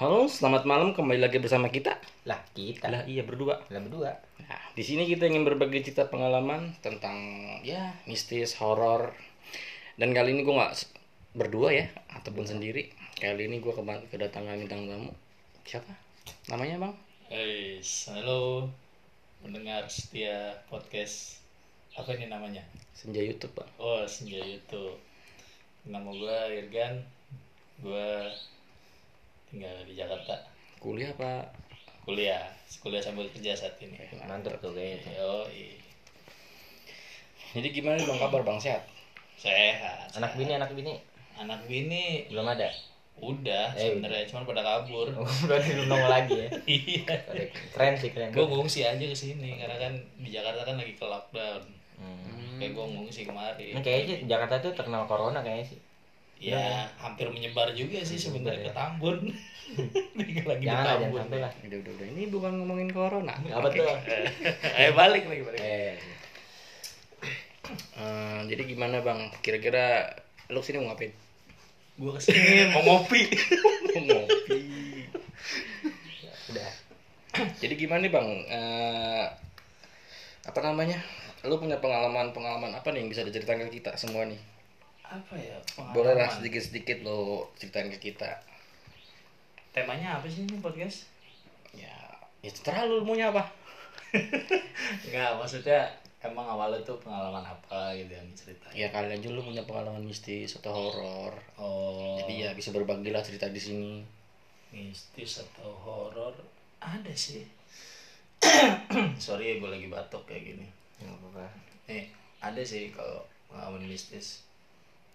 Halo, selamat malam kembali lagi bersama kita. Lah kita Lah iya berdua. lah berdua. Nah, di sini kita ingin berbagi cerita pengalaman tentang ya mistis, horor. Dan kali ini gue nggak berdua ya, ataupun sendiri. Kali ini gue kedatangan bintang tamu. Siapa? Namanya bang? Guys, halo pendengar setia podcast apa ini namanya? Senja YouTube bang. Oh Senja YouTube. Nama gue Irgan, gue tinggal di Jakarta, Kuliah pak. kuliah, kuliah sambil kerja saat ini. Mantap tuh kayaknya. Yo, Jadi gimana bang kabar bang sehat? sehat. Anak bini anak bini anak bini belum ada. udah Eh, sebenarnya cuman pada kabur. Oh, berarti belum nongol lagi ya. Iya. Keren sih keren. gue ngungsi aja ke sini karena kan di Jakarta kan lagi ke lockdown. Hmm. Kayak gue ngungsi kemarin. Ini kayaknya Jakarta tuh terkenal corona kayaknya sih. Ya, hampir menyebar juga sih sebenarnya ke Tambun. Lagi di Jangan jangan Tambun. sampai lah. Udah, udah, udah. Ini bukan ngomongin corona. Apa Oke. tuh? Eh, balik lagi balik. Eh, Eh, jadi gimana bang? Kira-kira lu sini mau ngapain? Gua ke sini mau ngopi. Mau ngopi. udah. Jadi gimana nih bang? Eh, apa namanya? Lu punya pengalaman-pengalaman apa nih yang bisa diceritakan ke kita semua nih? Apa ya? Boleh lah pengalaman? sedikit-sedikit lo ceritain ke kita. Temanya apa sih ini podcast? Ya, ya terserah lu maunya apa? Enggak, maksudnya emang awalnya tuh pengalaman apa gitu yang diceritain. Ya kali aja lu punya pengalaman mistis atau horor. Oh, Jadi ya bisa berbagi lah cerita di sini. mistis atau horor ada sih. Sorry ya gue lagi batuk kayak gini. Enggak apa-apa. Nih, ada sih kalau pengalaman mistis.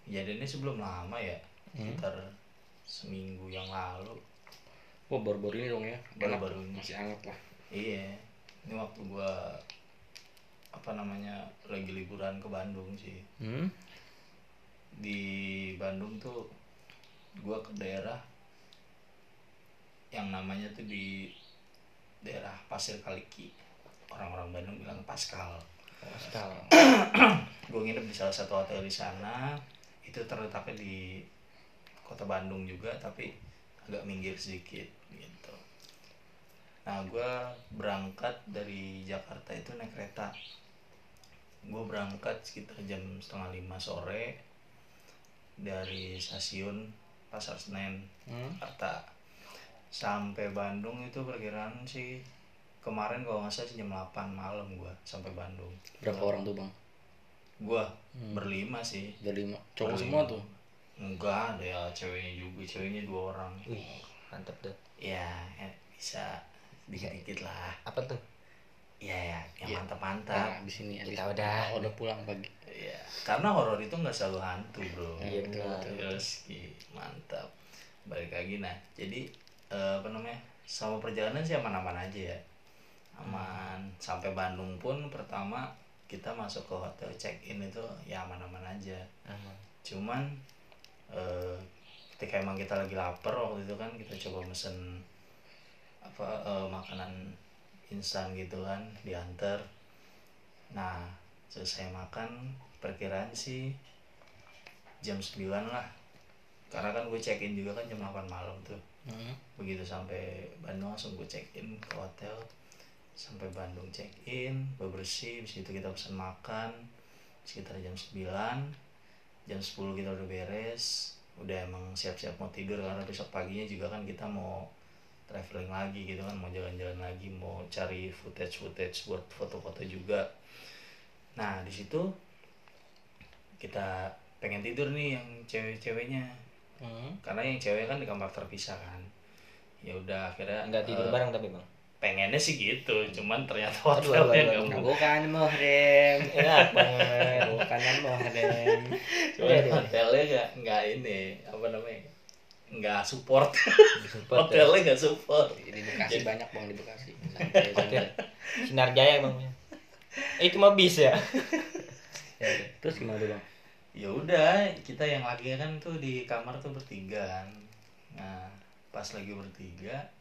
Kejadiannya sebelum lama ya, sekitar seminggu yang lalu. Wah baru-baru ini dong ya. Enak, Baru-baru ini. Masih hangat lah. Iya, ini waktu gua apa namanya lagi liburan ke Bandung sih. Hmm? Di Bandung tuh gua ke daerah yang namanya tuh di daerah Pasir Kaliki. Orang-orang Bandung bilang Pascal. Pascal. Gue nginep di salah satu hotel di sana. Itu terletaknya di kota Bandung juga, tapi agak minggir sedikit gitu. Nah, gue berangkat dari Jakarta itu naik kereta. Gue berangkat sekitar jam setengah lima sore dari stasiun Pasar Senen, Hmm? Jakarta. Sampai Bandung itu perkiraan sih kemarin kalau nggak salah sih jam 8 malam gue sampai Bandung. Berapa orang tuh bang? Gue berlima sih. Berlima. Cowok Berlima. semua tuh. Enggak ada ya ceweknya juga, ceweknya dua orang. Wih, mantap tuh. Ya, eh, bisa dikit-dikit lah. Apa tuh? Ya, ya, yang Iya. mantap-mantap. Nah, abis ini abis Kita udah. Oh, udah pulang pagi. Iya, karena horor itu nggak selalu hantu, bro. Iya, betul, betul. Yoski, mantap. Balik lagi nah. Jadi eh, apa namanya? Sama perjalanan sih aman-aman aja ya. Aman. Sampai Bandung pun pertama kita masuk ke hotel check in itu ya aman-aman aja. Aman. cuman eh, ketika emang kita lagi lapar waktu itu kan kita coba mesen apa eh, makanan instan gitu kan diantar nah selesai makan perkiraan sih jam 9 lah karena kan gue check in juga kan jam 8 malam tuh Hmm? begitu sampai Bandung langsung gue check in ke hotel sampai Bandung check in bebersih habis itu kita pesan makan sekitar jam 9 jam 10 kita udah beres udah emang siap-siap mau tidur karena besok paginya juga kan kita mau traveling lagi gitu kan mau jalan-jalan lagi mau cari footage footage buat foto-foto juga nah di situ kita pengen tidur nih yang cewek-ceweknya Hmm? karena yang cewek kan di kamar terpisah kan ya udah akhirnya Enggak tidur eh, bareng tapi, Bang. Pengennya sih gitu cuman ternyata hotelnya aduh, nggak aduh, mau Bukan Muhrim. Enak banget. Bukan Muhrim. cuman Iya, iya. hotelnya nggak nggak ini apa namanya nggak support Support, ya. hotelnya nggak support Di Bekasi banyak bang di Bekasi. Santai, santai. Sinar Jaya, Bang. Eh, itu mah bis ya. Ya, ya. Terus gimana tuh bang? ya udah kita yang lagi kan tuh di kamar tuh bertiga kan nah pas lagi bertiga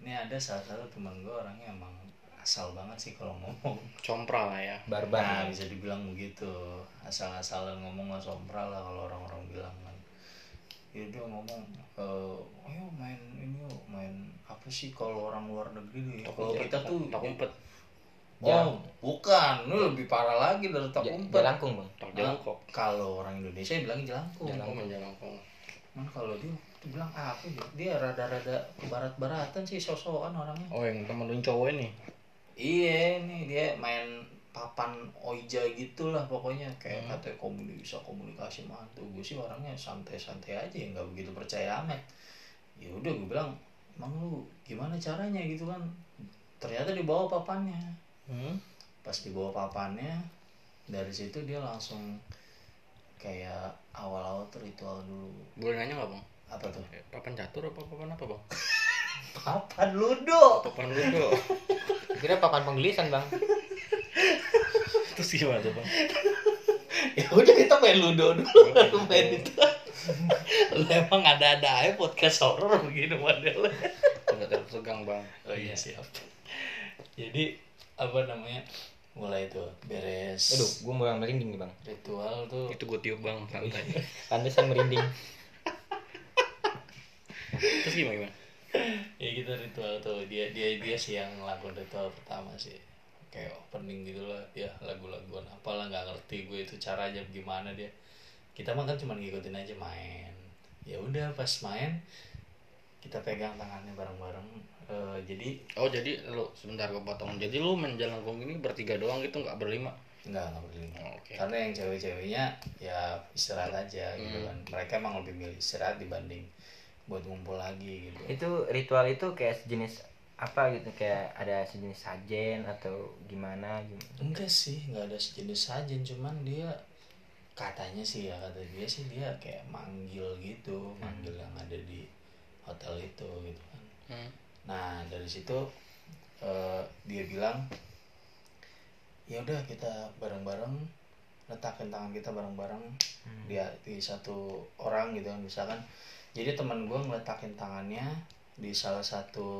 ini ada salah satu teman gue orangnya emang asal banget sih kalau ngomong. Compral lah ya. Barbar. Nah, bisa dibilang begitu. Asal-asalan ngomong lah sompral lah kalau orang-orang bilang kan. Ya dia ngomong, eh, ayo main ini yuk, sih kalau orang luar negeri kalau kita tuh tok umpet oh bukan. Ini lebih parah lagi dari Ja- umpet Jalangkung bang. jongkok kalau orang Indonesia bilang main jalangkung Cuman kalau dia bilang apa ya? Dia rada-rada ke barat-baratan sih sosokan orangnya. oh yang temen lu cowok ini? Iya, nih dia main papan oija gitu lah pokoknya. Kayak katanya komunikasi bisa komunikasi mantu gue sih orangnya santai-santai aja nggak begitu percaya amat. Ya udah gue bilang emang lu gimana caranya? Gitu kan. Ternyata dibawa papannya. Hmm. pas dibawa papannya dari situ dia langsung kayak awal-awal ritual dulu. Boleh nanya nggak bang apa tuh? Eh, papan catur apa papan apa bang? Papan ludo. Papan ludo. Kira papan penggelisan bang. terus gimana tuh bang? Ya udah kita main ludo dulu. Baru main itu. Lu emang ada-ada aja podcast horor begini modelnya udah tertegang bang. Oh iya siap. Jadi apa namanya? Mulai tuh beres. Aduh, gue mau yang merinding nih bang. ritual tuh. Itu gue tiup bang santai. Pantesan merinding. Terus gimana gimana? Ya gitu ritual tuh dia dia dia sih yang ngelakuin ritual pertama sih. Kayak opening gitu lah dia lagu-laguan. Apalah nggak ngerti gue itu caranya gimana dia. Kita mah kan cuma ngikutin aja main. Ya udah pas main kita pegang tangannya bareng-bareng. Eh, jadi oh jadi lu sebentar gue potong. Jadi lu main jalangkung ini bertiga doang gitu nggak berlima? Nggak nggak berlima. Oh, oke. Karena yang cewek-ceweknya ya istirahat aja gitu kan. Mereka emang lebih milih istirahat dibanding buat ngumpul lagi gitu. Itu ritual itu kayak sejenis apa gitu? Kayak ada sejenis sajen atau gimana gitu. enggak sih nggak ada sejenis sajen cuman dia katanya sih ya kata dia sih dia kayak manggil gitu manggil yang ada di hotel itu gitu kan. Hmm. nah dari situ eh, dia bilang ya udah kita bareng-bareng letakin tangan kita bareng-bareng di, di satu orang gitu kan misalkan jadi teman gue ngeletakin tangannya di salah satu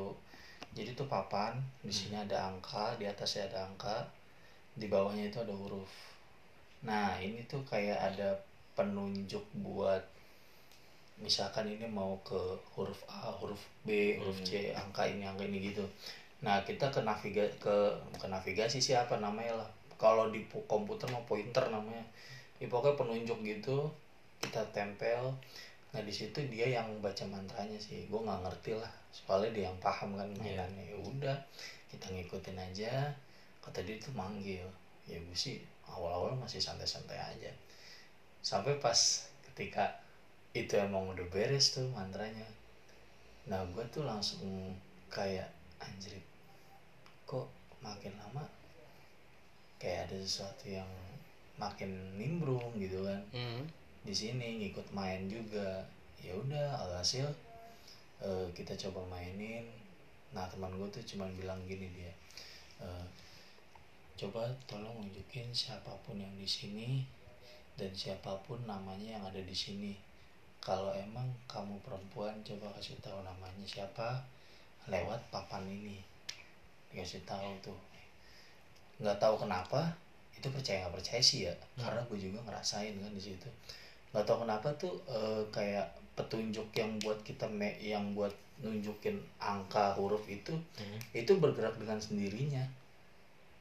jadi tuh papan di sini ada angka di atasnya ada angka di bawahnya itu ada huruf nah ini tuh kayak ada penunjuk buat misalkan ini mau ke huruf A, huruf B, huruf C, angka ini, angka ini gitu. Nah, kita ke naviga ke ke navigasi sih apa namanya lah. Kalau di pu- komputer mau pointer namanya. Ya, pokoknya penunjuk gitu kita tempel. Nah, di situ dia yang baca mantranya sih. Gue nggak ngerti lah. Soalnya dia yang paham kan mainannya. Ya udah, kita ngikutin aja. Kata dia tuh manggil. Ya gue sih awal-awal masih santai-santai aja. Sampai pas ketika itu emang udah beres tuh mantranya nah gue tuh langsung kayak anjir kok makin lama kayak ada sesuatu yang makin nimbrung gitu kan Hmm. Di sini ngikut main juga. Ya udah alhasil eh, kita coba mainin. Nah teman gue tuh cuman bilang gini dia eh, coba tolong unjukin siapa pun yang di sini dan siapa pun namanya yang ada di sini. Kalau emang kamu perempuan coba kasih tahu namanya siapa lewat papan ini. Dikasih tahu tuh. Nggak tahu kenapa itu percaya nggak percaya sih ya. Karena gue juga ngerasain kan di situ nggak tahu kenapa tuh eh, kayak petunjuk yang buat kita me yang buat nunjukin angka huruf itu itu bergerak dengan sendirinya.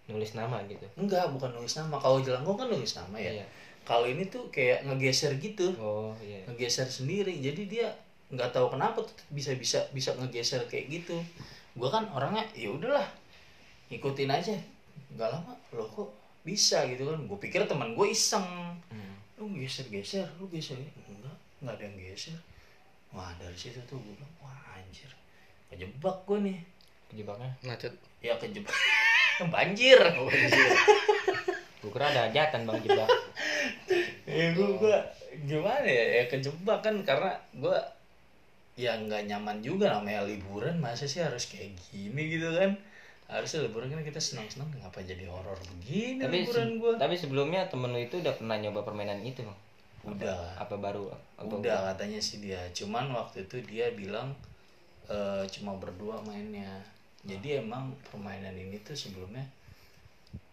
Nulis nama gitu. enggak bukan nulis nama. Kalau jelangkung kan nulis nama ya. Iya. kalau ini tuh kayak ngegeser gitu. Oh iya. ngegeser sendiri. Jadi dia nggak tahu kenapa tuh bisa bisa bisa ngegeser kayak gitu. Gua kan orangnya ya udahlah ikutin aja. Nggak lama loh kok bisa gitu kan? Gue pikir teman gue iseng. Hmm. Lu geser geser lu geser. Enggak nggak ada yang geser. Wah dari situ tuh gue bilang wah anjir kejebak gue nih. Kejebaknya. macet. Ya kejebak. Banjir. Oh iya Gue kira ada hajatan bang jebak. ya gue gua gimana ya? Ya kejebak kan karena gue ya nggak nyaman juga namanya liburan. Masa sih harus kayak gini gitu kan harusnya liburan kan kita senang senang ngapa jadi horor begini tapi liburan gue tapi sebelumnya temen lu itu udah pernah nyoba permainan itu bang. udah. Apa baru? Apa udah katanya sih dia. Cuman waktu itu dia bilang eh, cuma berdua mainnya. Jadi emang permainan ini tuh sebelumnya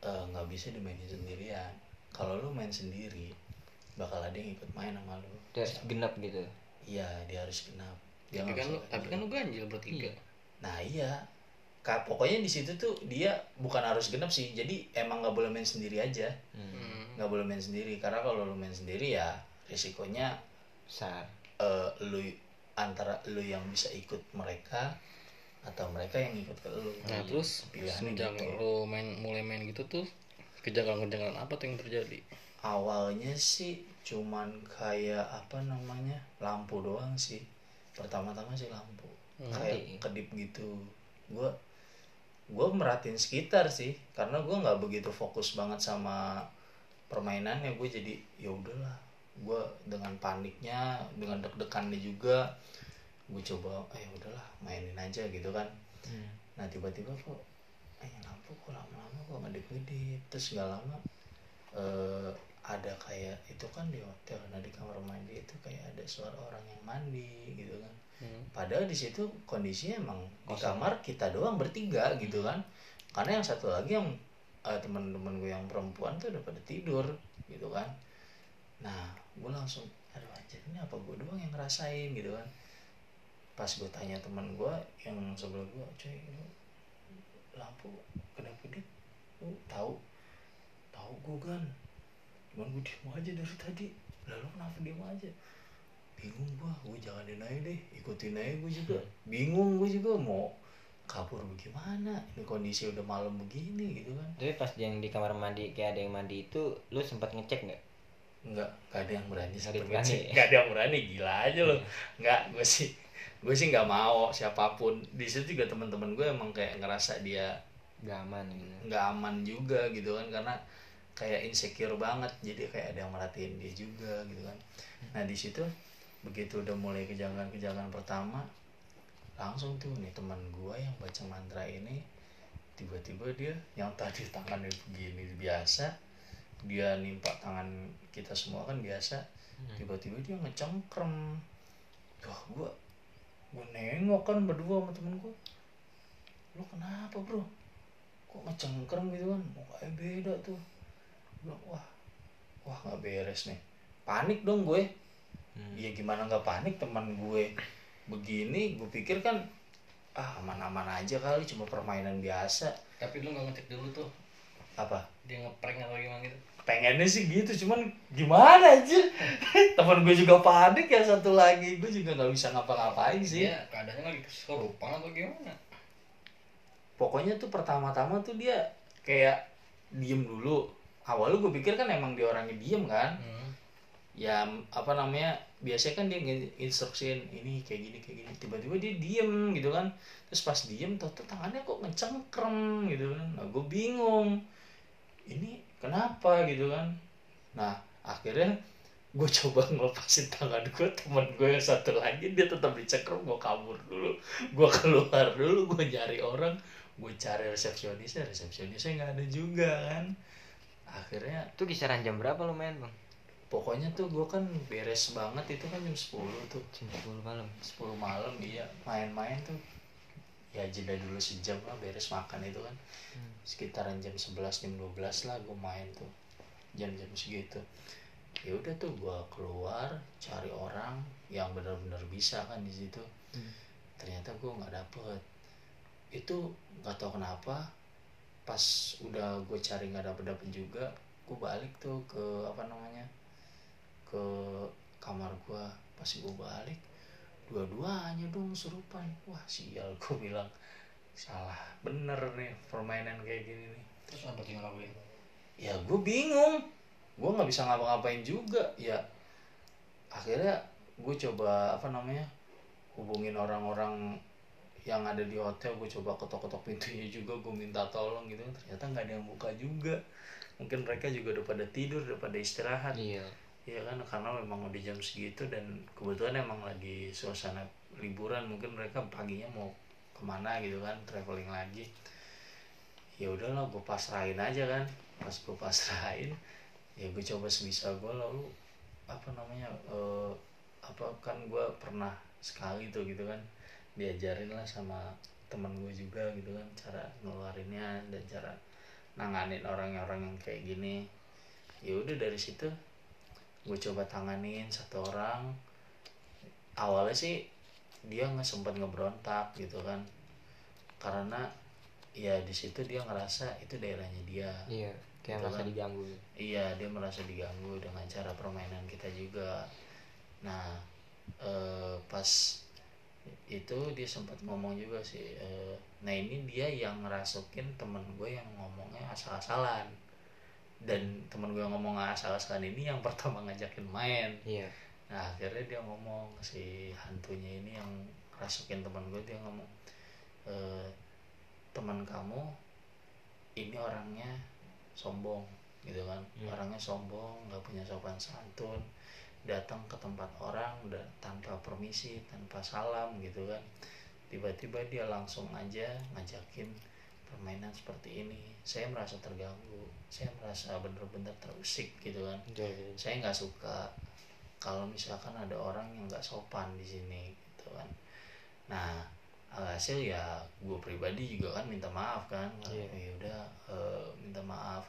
eh, nggak bisa dimainin sendirian. Kalau lu main sendiri bakal ada yang ikut main sama lu. Udah genap gitu. iya dia harus genap. Dia tapi nggak kan lu tapi kan lu ganjil bertiga. Nah iya pokoknya di situ tuh dia bukan harus genap sih jadi emang nggak boleh main sendiri aja. Hmm. nggak boleh main sendiri karena kalau lu main sendiri ya risikonya besar. eh, lu antara lu yang bisa ikut mereka atau mereka yang ikut ke lu. Nah terus sejak gitu. lo main mulai main gitu tuh kejanggalan-kejanggalan apa tuh yang terjadi? awalnya sih cuman kayak apa namanya lampu doang sih. Pertama-tama sih lampu. Kayak kedip gitu. Gua gua merhatiin sekitar sih karena gua nggak begitu fokus banget sama permainannya. Gue jadi ya udahlah gue dengan paniknya dengan deg-degannya juga gue coba eh udahlah mainin aja gitu kan. Hmm. nah tiba-tiba kok eh lampu kok lama-lama kok ngedip-ngedip terus nggak lama eh ada kayak itu kan di hotel nah di kamar mandi itu kayak ada suara orang yang mandi gitu kan Hmm. padahal di situ kondisinya emang di kamar kita doang bertiga gitu kan. Karena yang satu lagi yang eh, teman-teman gue yang perempuan tuh udah pada tidur gitu kan. Nah gue langsung aduh anjir ini apa gue doang yang ngerasain? gitu kan. Pas gue tanya teman gue yang sebelah gue cuy ini lampu kedap kedip lu tahu? Tahu gue kan. Cuman gue diem aja dari tadi. Lalu kenapa diem aja bingung gua gue jalanin aja deh ikutin aja gue juga. Bingung gue juga mau kabur bagaimana ini kondisi udah malam begini gitu kan. Tapi pas yang di kamar mandi kayak ada yang mandi itu lu sempat ngecek nggak? Nggak nggak ada yang berani berani. ngecek. nggak ada yang berani gila aja loh nggak gue sih gue sih nggak mau siapa pun. Di situ juga teman-teman gue emang kayak ngerasa dia nggak aman gitu. nggak aman juga gitu kan. Karena kayak insecure banget jadi kayak ada yang merhatiin dia juga gitu kan. Nah di situ begitu udah mulai kejanggalan-kejanggalan pertama langsung tuh nih teman gua yang baca mantra ini tiba-tiba dia yang tadi tangannya begini biasa dia nimpa tangan kita semua kan biasa tiba-tiba dia ngecengkrem. Wah gua gua nengok kan berdua sama temen gua. Lu kenapa bro? Kok ngecengkrem gitu kan? Mukanya beda tuh. Gua wah wah nggak beres nih. Panik dong gue ya gimana nggak panik teman gue. Begini gue pikir kan ah aman-aman aja kali cuma permainan biasa. Tapi lu nggak ngecek dulu tuh. Apa? Dia ngeprank atau gimana gitu? pengennya sih gitu cuman gimana aja? Teman gue juga panik ya satu lagi. Gue juga nggak bisa ngapa-ngapain sih. Dia keadaannya lagi kesurupan atau gimana? pokoknya tuh pertama-tama tuh dia kayak diem dulu. Awalnya gue pikir kan emang dia orangnya diem kan. Hmm. Ya apa namanya biasanya kan dia instruksiin ini kayak gini kayak gini. Tiba-tiba dia diem gitu kan. Terus pas diem tuh tangannya kok ngecengkrem gitu kan. Nah gue bingung. Ini kenapa gitu kan. Nah akhirnya gue coba ngelepasin tangan gue teman gue yang satu lagi dia tetap dicengkrem gue kabur dulu. Gue keluar dulu gue nyari orang. Gue cari resepsionisnya resepsionisnya nggak ada juga kan. Akhirnya itu kisaran jam berapa lu main bang pokoknya tuh gue kan beres banget itu kan jam 10 tuh. Jam 10 malam. 10 malam dia main-main tuh. Ya jeda dulu sejam lah beres makan itu kan. Sekitaran jam 11 jam 12 lah gue main tuh. Jam-jam segitu. Ya udah tuh gue keluar cari orang yang benar-benar bisa kan di situ. Ternyata gue nggak dapet. Itu nggak tahu kenapa pas udah gue cari nggak dapet dapet juga gue balik tuh ke apa namanya ke kamar gue pas gue balik dua-duanya dong serupan wah sial gue bilang salah bener nih permainan kayak gini nih. Terus apa yang lakuin? ya gue bingung. Gue nggak bisa ngapa-ngapain juga. Ya akhirnya gue coba apa namanya hubungin orang-orang yang ada di hotel gue coba ketok-ketok pintunya juga gue minta tolong gitu. Ternyata nggak ada yang buka juga. Mungkin mereka juga udah pada tidur udah pada istirahat. Iya ya kan karena memang udah jam segitu dan kebetulan emang lagi suasana liburan mungkin mereka paginya mau ke mana gitu kan traveling lagi. Ya udahlah gue pasrahin aja kan. Pas gue pasrahin ya gue coba sebisa gue lalu apa namanya eh, apa kan gue pernah sekali tuh gitu kan diajarin lah sama temen gue juga gitu kan cara ngeluarinnya dan cara nanganin orang-orang yang kayak gini. Ya udah dari situ gue coba tanganin satu orang. Awalnya sih dia nggak sempat ngebrontak gitu kan. Karena ya di situ dia ngerasa itu daerahnya dia. Iya kayak Gitu merasa kan. diganggu iya dia merasa diganggu dengan cara permainan kita juga. Nah eh, pas itu dia sempat ngomong juga sih eh, nah ini dia yang ngerasukin temen gue yang ngomongnya asal-asalan dan temen gue ngomong asal-asalan ini yang pertama ngajakin main. Iya. Nah akhirnya dia ngomong si hantunya ini yang rasukin teman gue dia ngomong e, teman kamu ini orangnya sombong gitu kan. Hmm. orangnya sombong nggak punya sopan santun datang ke tempat orang dan tanpa permisi tanpa salam gitu kan. Tiba-tiba dia langsung aja ngajakin permainan seperti ini saya merasa terganggu saya merasa bener-bener terusik gitu kan. Saya nggak suka kalau misalkan ada orang yang nggak sopan di sini gitu kan. Nah alhasil ya gue pribadi juga kan minta maaf kan. Iya. ya udah eh, minta maaf.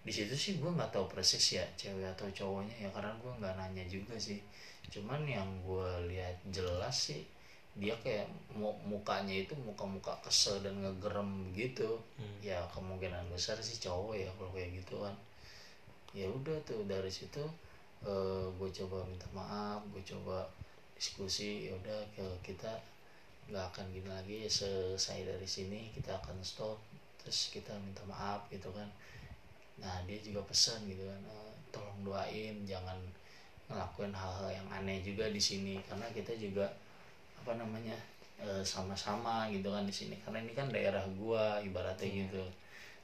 Di situ sih gue nggak tahu persis ya cewek atau cowoknya ya karena gue nggak nanya juga sih. Cuman yang gue lihat jelas sih dia kayak mu- mukanya itu muka-muka kesel dan ngegerem gitu. Hmm. ya kemungkinan besar sih cowok ya kalau kayak gitu kan ya udah tuh dari situ gue coba minta maaf gue coba diskusi ya udah kita nggak akan gini lagi selesai dari sini kita akan stop terus kita minta maaf gitu kan. Nah dia juga pesan gitu kan "Eh, tolong doain jangan ngelakuin hal-hal yang aneh juga di sini. Karena kita juga apa namanya eh, sama-sama gitu kan di sini. Karena ini kan daerah gua ibaratnya Iya. gitu.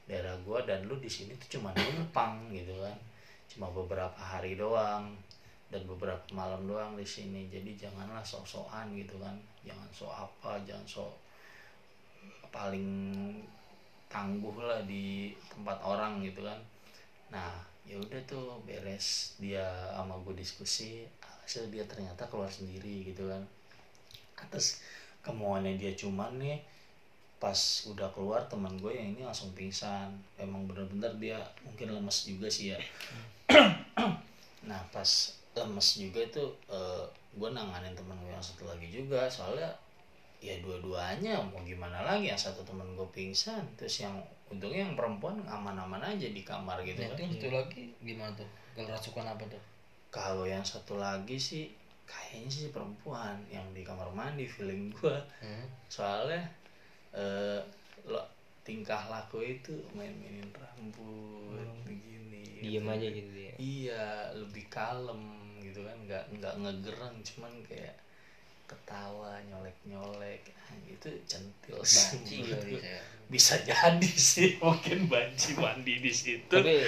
Daerah gua dan lu di sini tuh cuma numpang gitu kan. Cuma beberapa hari doang dan beberapa malam doang di sini. Jadi janganlah sok-sokan gitu kan. Jangan sok apa jangan sok paling tangguh lah di tempat orang gitu kan. Nah ya udah tuh beres dia sama gue diskusi. Hasil dia ternyata keluar sendiri gitu kan atas kemauannya dia. Cuman nih pas udah keluar teman gue yang ini langsung pingsan. Emang bener-bener dia mungkin lemes juga sih ya. Nah pas lemes juga itu eh, gue nanganin teman gue yang satu lagi juga. Soalnya ya dua-duanya mau gimana lagi? Yang satu teman gue pingsan terus yang untungnya yang perempuan aman-aman aja di kamar gitu Nah, kan. satu lagi gimana tuh? Kalau rasukan apa tuh? kalau yang satu lagi sih kayaknya sih perempuan yang di kamar mandi feeling gue Hmm. soalnya eh lo tingkah laku itu main-mainin rambut begini diem gitu. aja gitu dia iya lebih kalem gitu kan nggak nggak ngegereng cuman kayak ketawa nyolek nyolek itu centil sih Banci kali gua. saya. bisa jadi sih mungkin banci mandi di situ tapi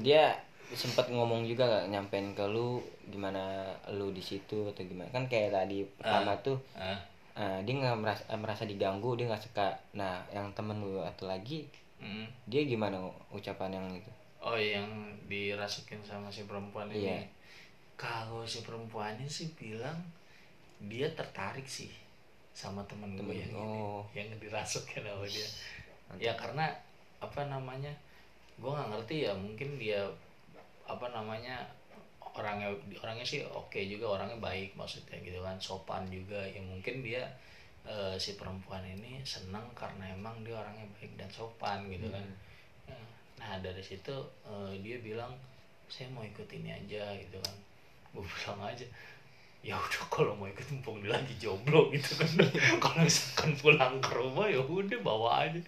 dia sempat ngomong juga gak nyampein ke lu gimana lu di situ atau gimana? Kan kayak tadi pertama tuh Ah, eh, dia nggak merasa, eh, merasa diganggu dia nggak suka. Nah yang temen lu atau lagi mm. dia gimana ucapan yang itu? Oh yang dirasukin sama si perempuan ini. Iya. kalau si perempuannya sih bilang dia tertarik sih sama temen gue Temen, yang oh. ini yang dirasukin sama dia. Ya karena apa namanya gue nggak ngerti ya mungkin dia apa namanya orangnya orangnya sih oke juga orangnya baik maksudnya gitu kan sopan juga. Ya mungkin dia eh, si perempuan ini seneng karena emang dia orangnya baik dan sopan gitu kan. Ya, nah dari situ eh, dia bilang saya mau ikut ini aja gitu kan. Gue bilang aja ya udah kalau mau ikut mumpung dia lagi jomblo gitu kan. Kalau misalkan pulang ke rumah ya udah bawa aja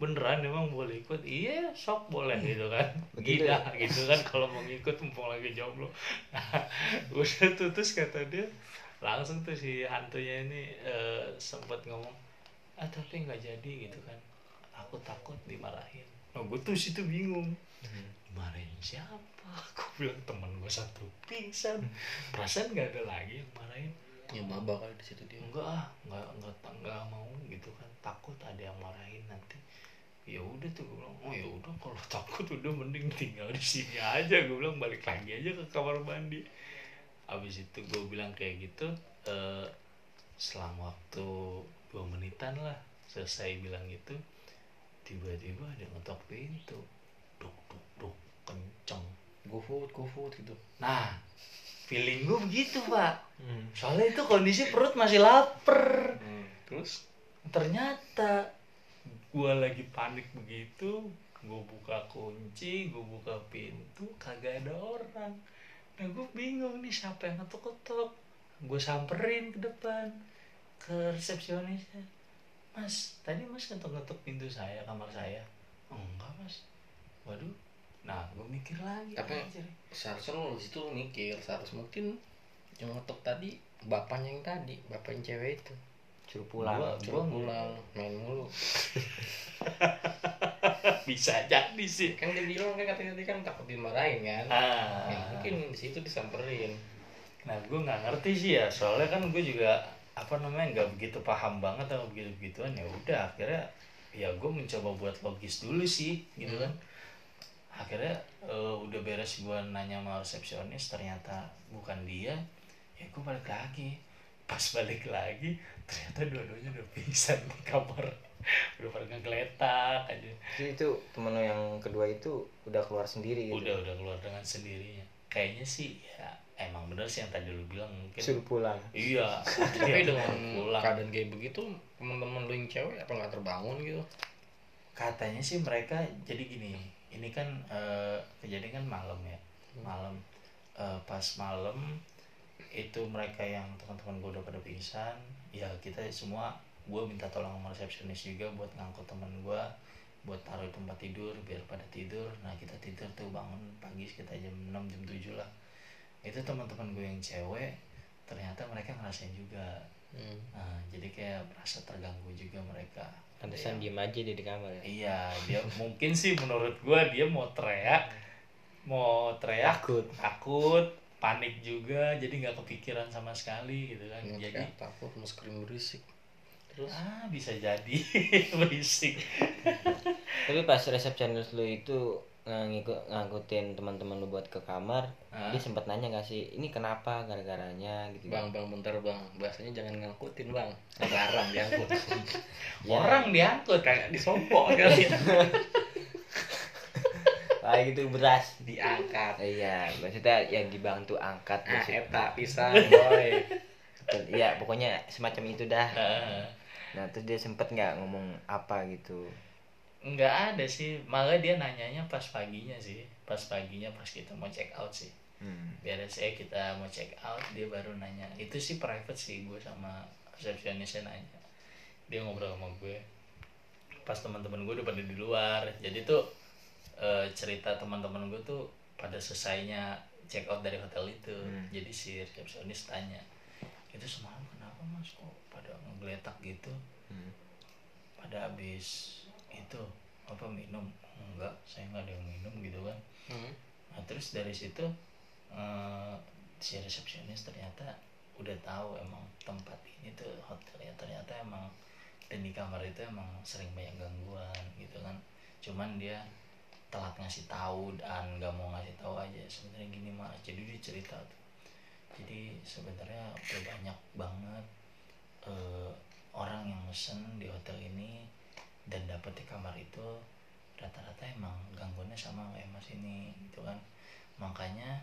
beneran emang boleh ikut? Iya sok boleh gitu kan. Begitu gila gitu kan kalau mau ngikut mumpung lagi jomblo. Nah, udah tuh terus kata dia langsung tuh si hantunya ini eh, sempat ngomong ah tapi nggak jadi gitu kan. Aku takut dimarahin. Nah gue tuh situ bingung. Dimarahin siapa? Aku bilang teman gue satu pingsan. Perasaan nggak ada lagi yang marahin. Ya maba kali di situ dia. enggak ah enggak enggak enggak mau gitu kan. Takut ada yang marahin nanti ya udah tuh gue bilang oh ya udah kalau takut udah mending tinggal di sini aja. Gue bilang balik lagi aja ke kamar mandi. Habis itu gue bilang kayak gitu eh selang waktu dua menitan lah selesai bilang gitu tiba-tiba ada ngetok pintu. Duk duk duk kenceng. Go food, go food gitu. nah feeling gue begitu pak. Soalnya itu kondisi perut masih lapar. Terus? Ternyata gue lagi panik begitu gue buka kunci gue buka pintu kagak ada orang. Nah gue bingung nih siapa yang ngetok-ketok gue samperin ke depan ke resepsionisnya. Mas tadi mas ngetok-ngetok pintu saya kamar saya? Oh, enggak mas. Waduh. Nah gue mikir lagi. Tapi- anjir. seharusnya lo di situ mikir seharusnya mungkin yang ngetok tadi bapaknya yang tadi bapak yang cewek itu suruh pulang. Gua- coba pulang main mulu. Bisa jadi sih. Kan dia bilang kan katanya tadi kan takut dimarahin kan? Ah. Ya, mungkin di situ disamperin. Nah, gue nggak ngerti sih ya, soalnya kan gue juga apa namanya nggak begitu paham banget sama begitu begituan ya udah akhirnya ya gue mencoba buat logis dulu sih gitu kan. Akhirnya eh, udah beres gue nanya sama resepsionis ternyata bukan dia. Ya gue balik lagi pas balik lagi ternyata dua-duanya udah pingsan di kamar udah pada ngegeletak aja Jadi itu temen lo yang kedua itu udah keluar sendiri gitu udah udah keluar dengan sendirinya kayaknya sih ya emang bener sih yang tadi lu bilang mungkin suruh pulang Iya. tapi dengan pulang. keadaan kayak begitu teman-teman lu yang cewek apa nggak terbangun gitu Katanya sih mereka jadi gini. Ini kan eh, kejadian kan malam ya. Malam Eh, pas malam itu mereka yang teman-teman gue udah pada pingsan. Ya kita semua gue minta tolong sama resepsionis juga buat ngangkut teman gue buat taruh di tempat tidur biar pada tidur nah kita tidur tuh bangun pagi sekitar jam 6 jam 7 lah itu teman-teman gue yang cewek ternyata mereka ngerasain juga hmm. Nah, jadi kayak merasa terganggu juga mereka. Pantesan diem aja dia di kamar ya Iya, dia mungkin sih menurut gua dia mau teriak, mau teriak, Takut. takut, panik juga, jadi nggak kepikiran sama sekali gitu kan. Ya, Jadi takut mau scream berisik terus ah bisa jadi berisik. tapi pas resepsionis lu itu ngikut ngangkutin teman-teman lu buat ke kamar Hah? dia sempat nanya gak sih ini kenapa gara-garanya gitu bang bang bentar bang bahasanya jangan ngangkutin bang larang diangkut Ya. Orang diangkut kayak disopok kali kayak gitu beras. Diangkat. Iya maksudnya yang dibantu angkat ah eta pisang boy. Iya pokoknya semacam itu dah. Ah, nah terus dia sempet nggak ngomong apa gitu? Nggak ada sih, malah dia nanyanya pas paginya sih, pas paginya pas kita mau check out sih. hmm. beres ya kita mau check out dia baru nanya. Itu sih private sih gue sama resepsionisnya nanya. Dia ngobrol sama gue pas teman-teman gue udah pada di luar. Jadi tuh eh, cerita teman-teman gue tuh pada selesainya check out dari hotel itu Hmm. jadi si resepsionis tanya itu semalam kenapa mas kok pada ngegeletak gitu Hmm. pada habis itu apa minum enggak saya nggak ada yang minum gitu kan hmm. Nah terus dari situ eh, si resepsionis ternyata udah tahu emang tempat ini tuh hotelnya ternyata emang dan di kamar itu emang sering banyak gangguan gitu kan cuman dia telat ngasih tahu dan nggak mau ngasih tahu aja. Sebenarnya gini mas. Jadi dia cerita tuh. Jadi sebenarnya udah banyak banget eh, orang yang mesen di hotel ini dan dapat di kamar itu rata-rata emang gangguannya sama kayak mas ini gitu kan. Makanya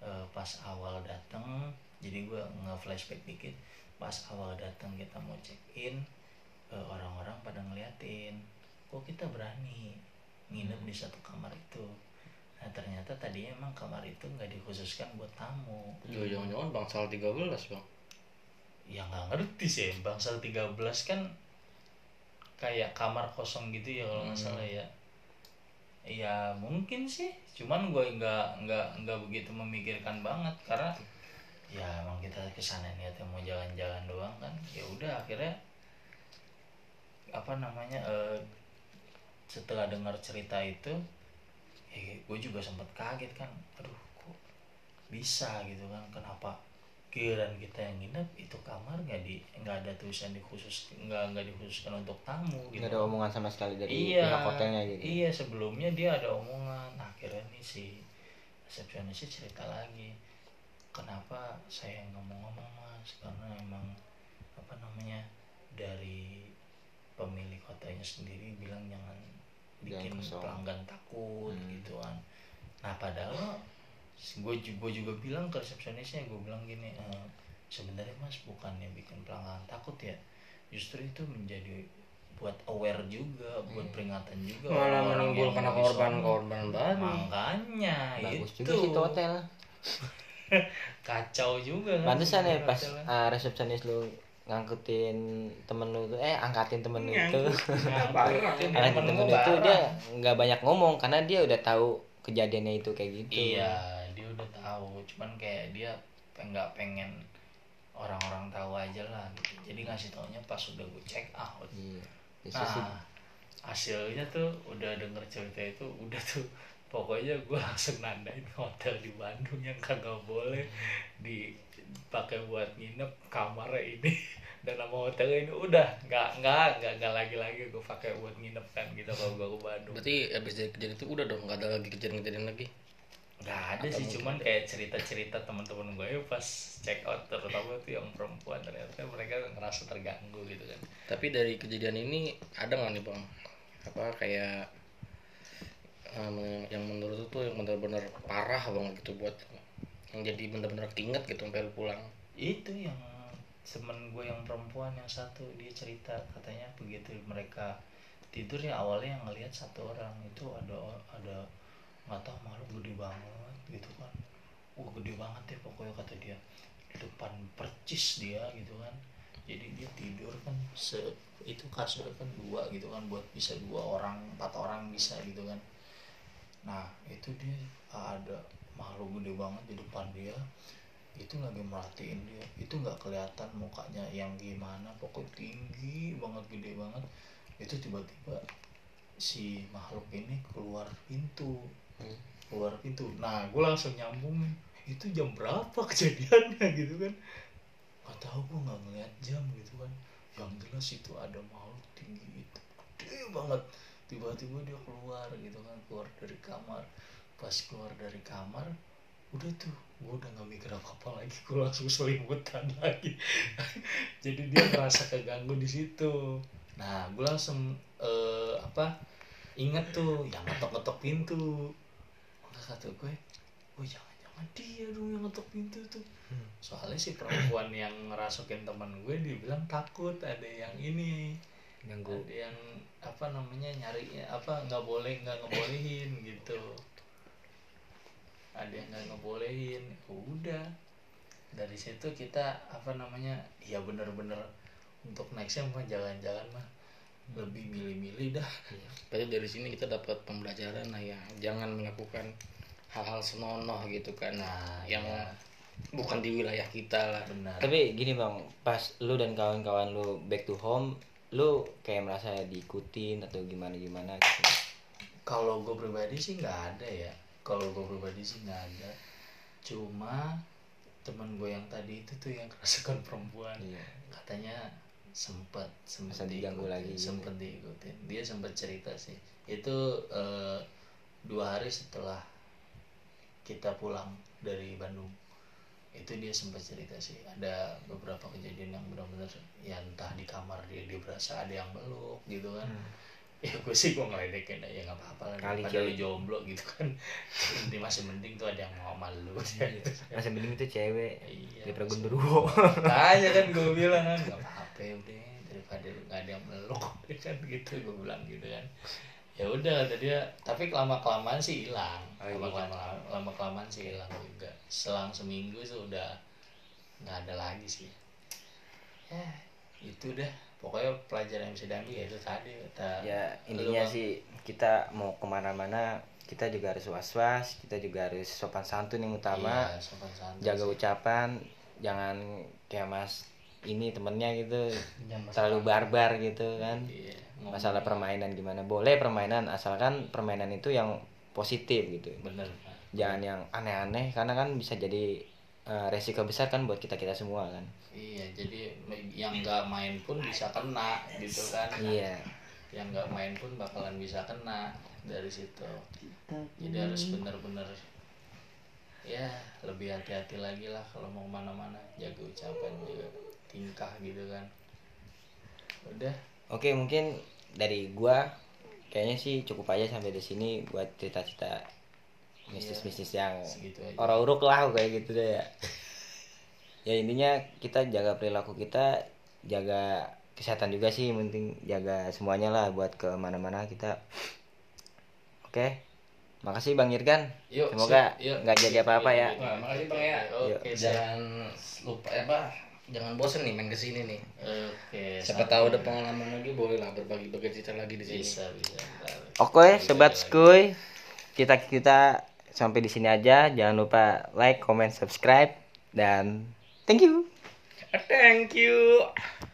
eh, pas awal datang jadi gue nge-flashback dikit pas awal datang kita mau check in eh, orang-orang pada ngeliatin kok kita berani nginep di satu kamar itu. Nah ternyata tadinya emang kamar itu nggak dikhususkan buat tamu. Yo, jangan-jangan bangsal 13 bang. Ya nggak ngerti sih. Bangsal 13 kan kayak kamar kosong gitu ya kalau nggak Hmm. salah ya. Ya mungkin sih. Cuman gue nggak nggak nggak begitu memikirkan banget. Karena ya emang kita ke sana niatnya mau jalan-jalan doang kan. Ya udah akhirnya apa namanya eh, setelah dengar cerita itu ya gue juga sempat kaget kan aduh kok bisa gitu kan? Kenapa giliran kita yang nginep itu kamar nggak di nggak ada tulisan dikhusus nggak nggak dikhususkan untuk tamu gitu? Nggak ada omongan sama sekali dari iya pihak hotelnya gitu? iya sebelumnya dia ada omongan. Nah, akhirnya nih si resepsionisnya cerita lagi kenapa saya nggak mau ngomong mas? Karena emang apa namanya dari pemilik hotelnya sendiri bilang jangan bikin Jangan kosong. pelanggan takut Hmm. gitu kan. Nah padahal gue juga, juga bilang ke resepsionisnya gue bilang gini "Eh, sebenarnya mas bukannya bikin pelanggan takut ya? Justru itu menjadi buat aware juga buat peringatan juga malah menimbulkan yang di korban sono. korban baru. Makanya bagus itu. juga sih itu hotel. Kacau juga kan pantesan ya pas uh, resepsionis lu ngangkutin temen lu tuh eh angkatin temen lu itu. Ngangkutin angkatin temen lu. Itu barang. dia nggak banyak ngomong karena dia udah tahu kejadiannya itu kayak gitu. Iya dia udah tahu. Cuman kayak dia nggak pengen orang-orang tahu aja lah. Gitu. jadi ngasih taunya pas udah gue check out. Iya Biasa sih. nah hasilnya tuh udah denger cerita itu udah tuh pokoknya gue langsung nandain hotel di Bandung yang kagak boleh dipakai buat nginep kamarnya ini. Dan nama hotelnya ini udah nggak nggak nggak nggak lagi lagi gue pakai buat nginep kan gitu kalau gue ke Bandung. Berarti abis dari kejadian itu udah dong nggak ada lagi kejadian-kejadian lagi? Nggak ada sih cuman kayak cerita-cerita teman-teman gue ya pas check out terutama tuh yang perempuan ternyata mereka ngerasa terganggu gitu kan. Tapi dari kejadian ini ada nggak nih bang? Apa kayak um, yang menurut tuh yang benar-benar parah banget gitu buat? Yang jadi benar-benar keinget gitu sampai pulang. Itu yang temen gue yang perempuan yang satu dia cerita katanya begitu mereka tidur ya awalnya yang ngelihat satu orang itu ada ada nggak tahu malu gede banget gitu kan. Wah gede banget ya pokoknya kata dia. Di depan percis dia gitu kan. Jadi dia tidur kan se itu kasur kan dua gitu kan buat bisa dua orang empat orang bisa gitu kan. Nah itu dia ada makhluk gede banget di depan dia. Itu lagi merhatiin dia. Itu nggak kelihatan mukanya yang gimana. Pokoknya tinggi banget gede banget. Itu tiba-tiba si makhluk ini keluar pintu. Keluar pintu. Nah gue langsung nyambung itu jam berapa kejadiannya gitu kan? Nggak tahu gue nggak ngeliat jam gitu kan. Yang jelas itu ada makhluk tinggi itu gede banget. Tiba-tiba dia keluar gitu kan keluar dari kamar pas keluar dari kamar udah tuh gue udah nggak mikir apa apa lagi gue langsung selimutan lagi. Jadi dia merasa keganggu di situ. Nah gue langsung eh, apa inget tuh yang ngetok-ngetok pintu. Maka kata gue oh jangan-jangan dia dong yang ngetok pintu tuh. Soalnya si perempuan yang ngerasukin teman gue dibilang takut ada yang ini ganggu. ada yang apa namanya nyari apa nggak boleh nggak ngebolehin gitu ada yang nggak ngebolehin udah. Dari situ kita apa namanya ya bener-bener untuk nextnya mah jalan-jalan mah. Lebih milih-milih dah. Berarti dari sini kita dapat pembelajaran lah ya. Jangan melakukan hal-hal senonoh gitu kan. Nah yang ya, bukan di wilayah kita lah. Benar. Tapi gini bang. Pas lu dan kawan-kawan lu back to home lu kayak merasa diikutin atau gimana gimana gitu? Kalau gue pribadi sih nggak ada ya kalau gue pribadi sih nggak ada. Cuma teman gue yang tadi itu tuh yang kerasukan perempuan. Iya. Katanya sempat sempat Masa diganggu lagi. gitu. sempat diikutin. Dia sempat cerita sih. Itu eh, dua hari setelah kita pulang dari Bandung itu dia sempat cerita sih. Ada beberapa kejadian yang benar-benar ya entah di kamar dia dia berasa ada yang meluk gitu kan ya gue sih gue ngeledekin aja nggak apa-apa lah Kali cewek. jomblo gitu kan. Ini masih mending tuh ada yang mau sama lu. Masih mending itu cewek Iya, daripada gundurwo Tanya kan gue bilang kan nggak apa-apa ya udah daripada nggak ada yang meluk ya kan gitu gue bilang gitu kan. Ya udah kata dia. Tapi kelama kelamaan sih hilang. Oh, iya. lama kelamaan lama kelamaan sih hilang juga. Selang seminggu tuh udah nggak ada lagi sih. Ya itu dah pokoknya pelajaran yang bisa diambil ya itu tadi kata ya intinya Bang. sih kita mau ke mana-mana kita juga harus was-was kita juga harus sopan santun yang utama. Iya, sopan santun jaga sih. ucapan jangan kayak mas ini temennya gitu terlalu barbar gitu kan. Iya, masalah permainan gimana. Boleh permainan asalkan permainan itu yang positif gitu. Bener jangan yang aneh-aneh karena kan bisa jadi eh, resiko besar kan buat kita kita semua kan iya jadi yang nggak main pun bisa kena gitu kan. Iya. Yang nggak main pun bakalan bisa kena dari situ. Jadi harus bener-bener ya lebih hati-hati lagi lah kalau mau ke mana-mana. Jaga ucapan juga tingkah gitu kan. Udah. Oke mungkin dari gua kayaknya sih cukup aja sampai di sini buat cerita-cerita mistis-mistis yang orang uruk lah kayak gitu deh ya ya intinya kita jaga perilaku kita jaga kesehatan juga sih penting jaga semuanya lah buat ke mana-mana kita oke makasih bang Irgan Yuk, semoga nggak jadi apa-apa ya Nah, makasih bang ya. Oke, siap. Jangan lupa apa? Jangan bosen nih main ke sini nih. Oke. Siapa tahu ada pengalaman lagi boleh lah berbagi bagi cerita lagi di sini. bisa bisa. Oke, sobat skuy, kita kita sampai di sini aja. Jangan lupa like, comment, subscribe, dan thank you. Thank you.